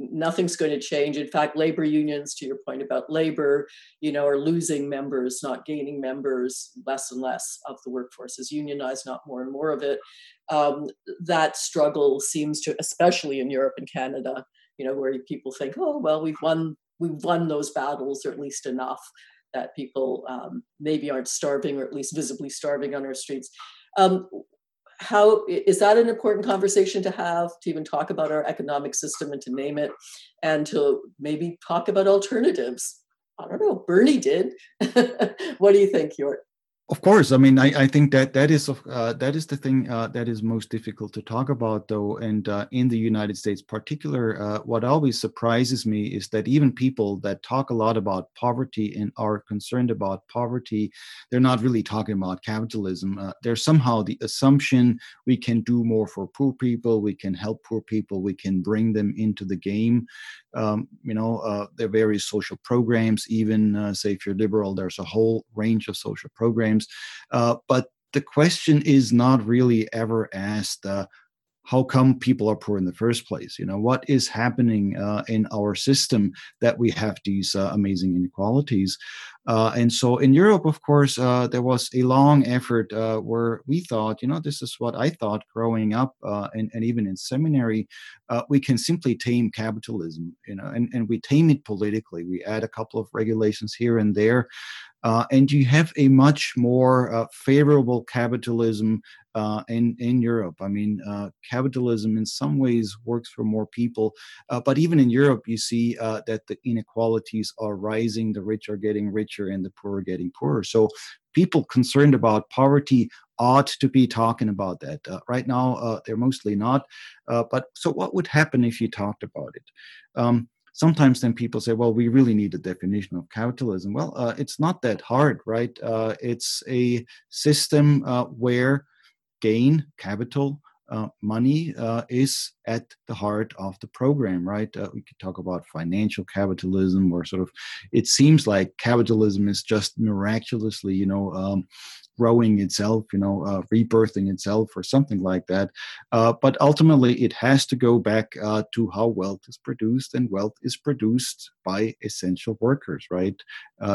nothing's going to change. In fact, labor unions, to your point about labor, you know, are losing members, not gaining members. Less and less of the workforce is unionized, not more and more of it. Um, that struggle seems to, especially in Europe and Canada, you know, where people think, oh well, we've won, we've won those battles, or at least enough that people um, maybe aren't starving, or at least visibly starving on our streets. Um, how is that an important conversation to have to even talk about our economic system and to name it and to maybe talk about alternatives i don't know bernie did what do you think Joerg? Of course, I mean, I, I think that that is uh, that is the thing uh, that is most difficult to talk about, though. And uh, in the United States, particular, uh, what always surprises me is that even people that talk a lot about poverty and are concerned about poverty, they're not really talking about capitalism. Uh, there's somehow the assumption we can do more for poor people, we can help poor people, we can bring them into the game. Um, you know, uh, there are various social programs. Even say if you're liberal, there's a whole range of social programs. Uh, but the question is not really ever asked uh, how come people are poor in the first place? You know what is happening uh, in our system that we have these uh, amazing inequalities? Uh, and so in europe of course uh, there was a long effort uh, where we thought you know this is what i thought growing up uh, and, and even in seminary we can simply tame capitalism you know and, and we tame it politically. We add a couple of regulations here and there uh, and you have a much more uh, favorable capitalism uh, in in Europe. I mean, uh, capitalism in some ways works for more people, uh, but even in Europe, you see uh, that the inequalities are rising. The rich are getting richer, and the poor are getting poorer. So, people concerned about poverty ought to be talking about that. Right now, they're mostly not. But so, what would happen if you talked about it? Um, sometimes then people say, well, we really need a definition of capitalism. Well, uh, it's not that hard, right? Uh, it's a system uh, where gain, capital, uh, money uh, is at the heart of the program, right? Uh, we could talk about financial capitalism, or sort of, it seems like capitalism is just miraculously, you know, um, growing itself, you know, uh, rebirthing itself, or something like that. Uh, but ultimately, it has to go back uh, to how wealth is produced, and wealth is produced by essential workers, right?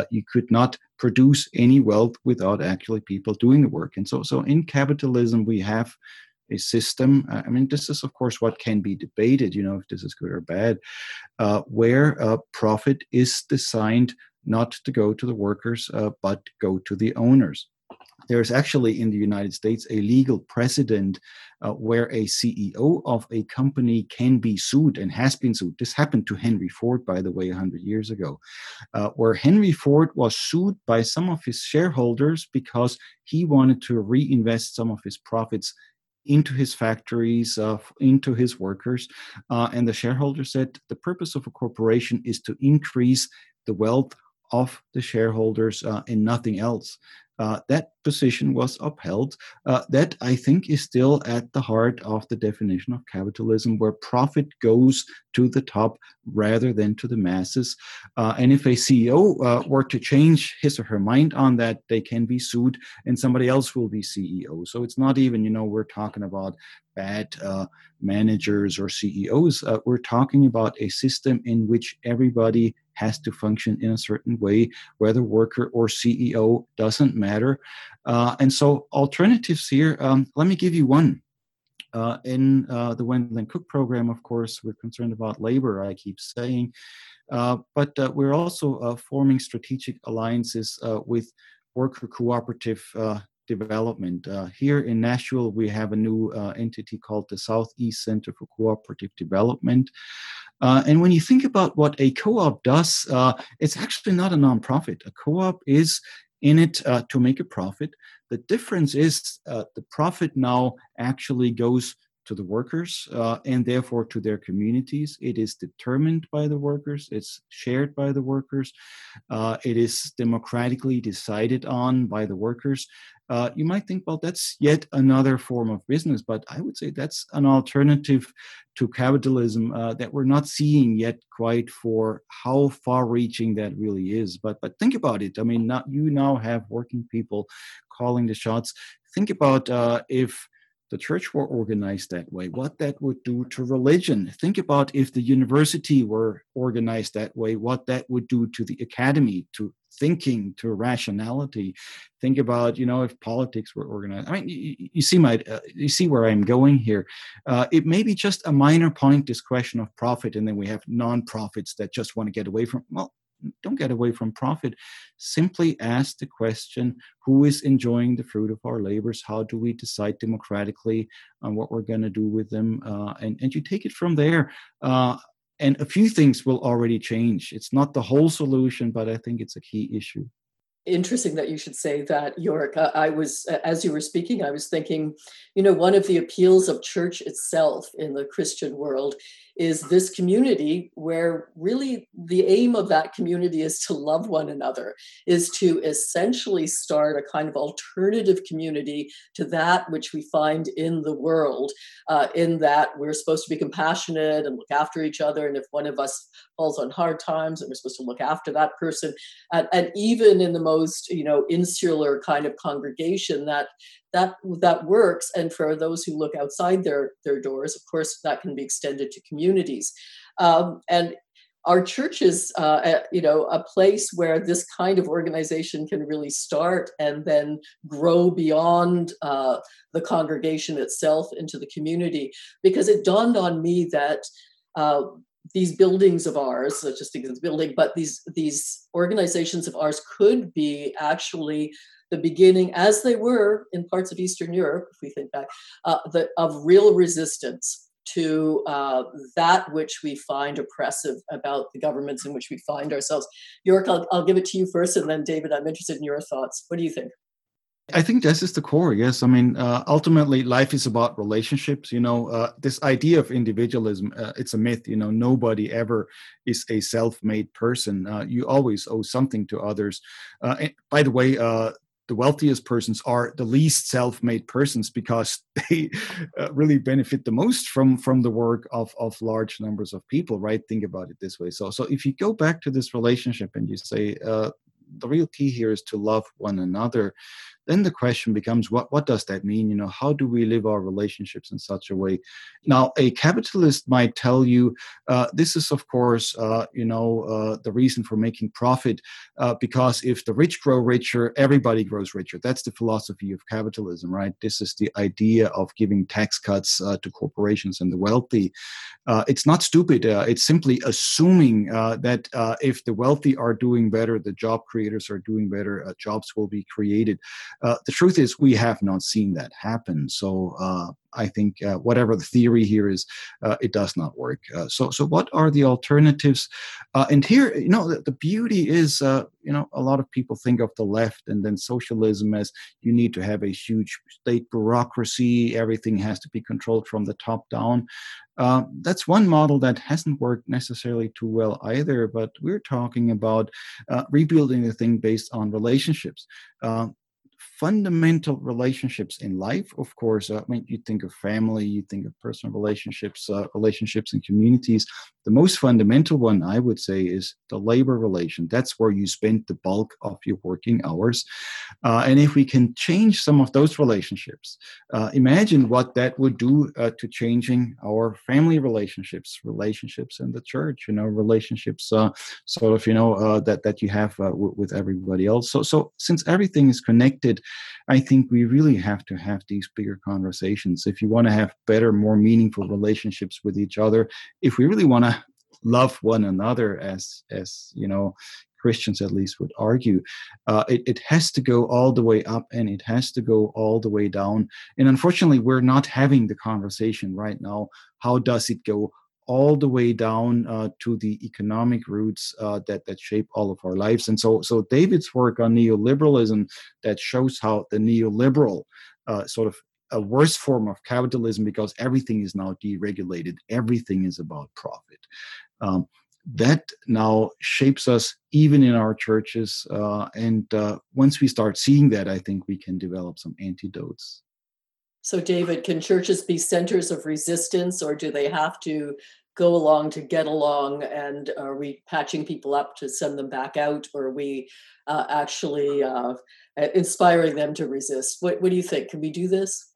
you could not produce any wealth without actually people doing the work, and so, so in capitalism, we have a system. Uh, I mean, this is, of course, what can be debated, you know, if this is good or bad, uh, where uh, profit is designed not to go to the workers, uh, but go to the owners. There's actually in the United States a legal precedent uh, where a CEO of a company can be sued and has been sued. This happened to Henry Ford, by the way, 100 years ago, where Henry Ford was sued by some of his shareholders because he wanted to reinvest some of his profits into his factories, uh, into his workers. Uh, and the shareholder said the purpose of a corporation is to increase the wealth of the shareholders uh, and nothing else. Uh, that position was upheld. Uh, that, I think, is still at the heart of the definition of capitalism, where profit goes to the top rather than to the masses. Uh, and if a CEO uh, were to change his or her mind on that, they can be sued and somebody else will be CEO. So it's not even, you know, we're talking about bad uh, managers or CEOs. Uh, we're talking about a system in which everybody has to function in a certain way, whether worker or CEO doesn't matter. Uh, and so, alternatives here, um, let me give you one. Uh, in uh, the Wendland-Cook program, of course, we're concerned about labor, I keep saying. Uh, but uh, we're also uh, forming strategic alliances with worker cooperative development. Uh, here in Nashville, we have a new uh, entity called the Southeast Center for Cooperative Development. Uh, and when you think about what a co op does, it's actually not a nonprofit. A co op is in it uh, to make a profit. The difference is uh, the profit now actually goes to the workers uh, and therefore to their communities. It is determined by the workers, it's shared by the workers, uh, it is democratically decided on by the workers uh, you might think, well, that's yet another form of business, but I would say that's an alternative to capitalism uh, that we're not seeing yet quite for how far-reaching that really is. But but think about it. I mean, not, you now have working people calling the shots. Think about uh, if the church were organized that way, what that would do to religion. Think about if the university were organized that way, what that would do to the academy, to thinking to rationality. Think about you know if politics were organized. I mean you, you see my uh, you see where i'm going here. Uh, it may be just a minor point this question of profit and then we have non-profits that just want to get away from well don't get away from profit simply ask the question who is enjoying the fruit of our labors how do we decide democratically on what we're going to do with them uh, and, and you take it from there uh, and a few things will already change. It's not the whole solution, but I think it's a key issue. Interesting that you should say that, Joerg. I was, as you were speaking, I was thinking, you know, one of the appeals of church itself in the Christian world is this community where really the aim of that community is to love one another, is to essentially start a kind of alternative community to that which we find in the world, uh, in that we're supposed to be compassionate and look after each other. And if one of us falls on hard times, and we're supposed to look after that person. And, and even in the most, you know, insular kind of congregation, that that that works. And for those who look outside their their doors of course that can be extended to communities. Um, and our church is uh, you know a place where this kind of organization can really start and then grow beyond uh, the congregation itself into the community. Because it dawned on me that uh, these buildings of ours, so just the building, but these these organizations of ours could be actually the beginning, as they were in parts of Eastern Europe, if we think back, uh, the, of real resistance to uh, that which we find oppressive about the governments in which we find ourselves. Joerg, I'll, I'll give it to you first, and then David, I'm interested in your thoughts. What do you think? I think this is the core. Yes, I mean, uh, ultimately, life is about relationships. You know, uh, this idea of individualism, uh, it's a myth. You know, nobody ever is a self-made person. Uh, you always owe something to others. Uh, by the way, the wealthiest persons are the least self-made persons because they uh, really benefit the most from from the work of of large numbers of people. Right? Think about it this way. So, so if you go back to this relationship and you say uh, the real key here is to love one another then the question becomes what what does that mean? You know how do we live our relationships in such a way? Now a capitalist might tell you uh, this is of course uh, you know uh, the reason for making profit uh, because if the rich grow richer everybody grows richer. That's the philosophy of capitalism right? This is the idea of giving tax cuts uh, to corporations and the wealthy. Uh, it's not stupid it's simply assuming that if the wealthy are doing better the job creators are doing better jobs will be created uh, the truth is, we have not seen that happen. So uh, I think uh, whatever the theory here is, uh, it does not work. Uh, so, so what are the alternatives? Uh, and here, you know, the, the beauty is, you know, a lot of people think of the left and then socialism as you need to have a huge state bureaucracy. Everything has to be controlled from the top down. that's one model that hasn't worked necessarily too well either. But we're talking about rebuilding the thing based on relationships fundamental relationships in life of course uh, i mean you think of family you think of personal relationships uh, relationships in communities. The most fundamental one i would say is the labor relation. That's where you spend the bulk of your working hours. Uh, and if we can change some of those relationships uh, imagine what that would do uh, to changing our family relationships relationships in the church you know relationships uh, sort of you know that that you have w- with everybody else. So so since everything is connected I think we really have to have these bigger conversations. If you want to have better, more meaningful relationships with each other, if we really want to love one another as as you know Christians at least would argue. Uh, it, it, has to go all the way up and it has to go all the way down. And unfortunately, we're not having the conversation right now. How does it go all the way down uh, to the economic roots uh, that that shape all of our lives. And so, so David's work on neoliberalism that shows how the neoliberal uh, sort of a worse form of capitalism because everything is now deregulated, everything is about profit. Um, that now shapes us even in our churches. Uh, and uh, once we start seeing that, I think we can develop some antidotes. So, David, can churches be centers of resistance, or do they have to go along to get along? And are we patching people up to send them back out, or are we uh, actually uh, inspiring them to resist? What, what do you think? Can we do this?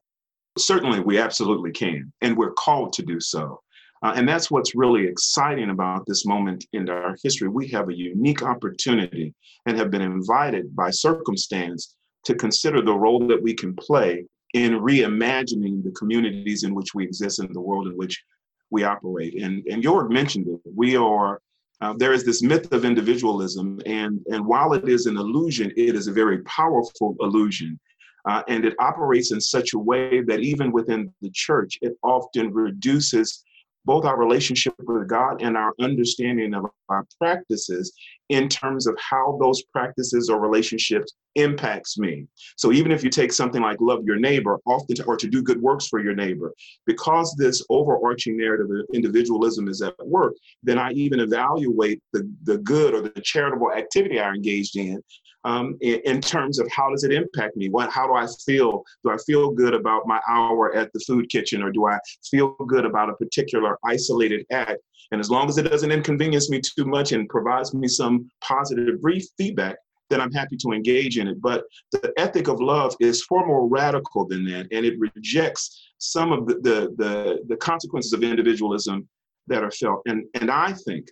Certainly, we absolutely can, and we're called to do so. Uh, and that's what's really exciting about this moment in our history. We have a unique opportunity and have been invited by circumstance to consider the role that we can play in reimagining the communities in which we exist and the world in which we operate. And, and Joerg mentioned it. We are, uh, there is this myth of individualism, and, and while it is an illusion, it is a very powerful illusion. Uh, and it operates in such a way that even within the church, it often reduces both our relationship with God and our understanding of our practices in terms of how those practices or relationships impacts me. So even if you take something like love your neighbor, often or to do good works for your neighbor, because this overarching narrative of individualism is at work, then I even evaluate the, the good or the charitable activity I engaged in um, in, in, terms of how does it impact me? What, how do I feel? Do I feel good about my hour at the food kitchen or do I feel good about a particular isolated act? And as long as it doesn't inconvenience me too much and provides me some positive brief feedback, then I'm happy to engage in it. But the ethic of love is far more radical than that, and it rejects some of the the the, the consequences of individualism that are felt. And and I think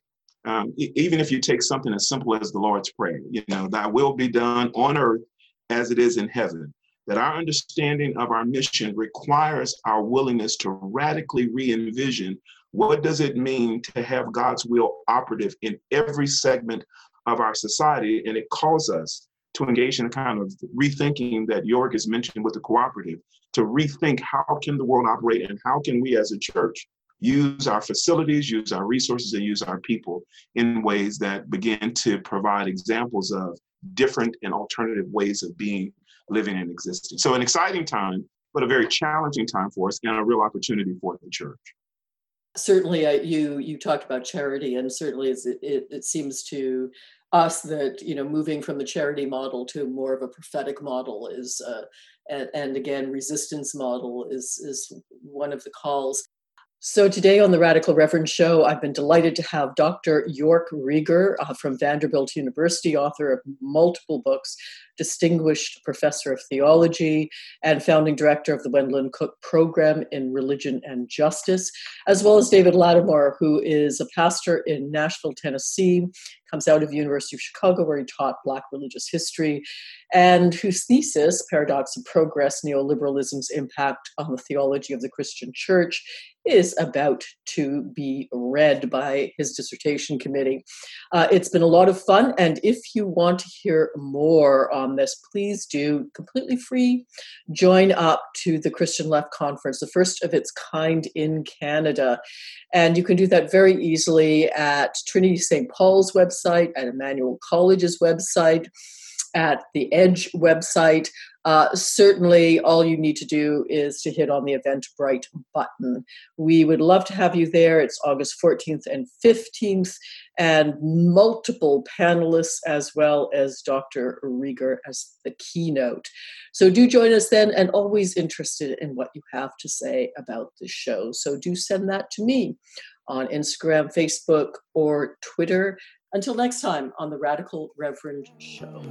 um, even if you take something as simple as the Lord's Prayer, you know, thy will be done on earth as it is in heaven, that our understanding of our mission requires our willingness to radically re envision what does it mean to have God's will operative in every segment of our society. And it calls us to engage in a kind of rethinking that Joerg has mentioned with the cooperative, to rethink how can the world operate and how can we as a church use our facilities, use our resources, and use our people in ways that begin to provide examples of different and alternative ways of being, living, and existing. So, an exciting time, but a very challenging time for us and a real opportunity for the church. Certainly, uh, you you talked about charity, and certainly it, it, it seems to us that you know moving from the charity model to more of a prophetic model is uh, and, and, again resistance model is is one of the calls so today on the Radical Reverend Show, I've been delighted to have Dr. Joerg Rieger uh, from Vanderbilt University, author of multiple books, distinguished professor of theology, and founding director of the Wendland-Cook Program in Religion and Justice, as well as David Latimore, who is a pastor in Nashville, Tennessee, comes out of the University of Chicago, where he taught Black religious history, and whose thesis, Paradox of Progress, Neoliberalism's Impact on the Theology of the Christian Church, is about to be read by his dissertation committee. Uh, it's been a lot of fun, and if you want to hear more on this, please do completely free join up to the Christian Left Conference, the first of its kind in Canada. And you can do that very easily at Trinity St. Paul's website, at Emmanuel College's website, at the Edge website. Uh, certainly, all you need to do is to hit on the Eventbrite button. We would love to have you there. It's August 14th and 15th, and multiple panelists as well as Dr. Rieger as the keynote. So do join us then, and always interested in what you have to say about the show. So do send that to me on Instagram, Facebook, or Twitter. Until next time on the Radical Reverend Show.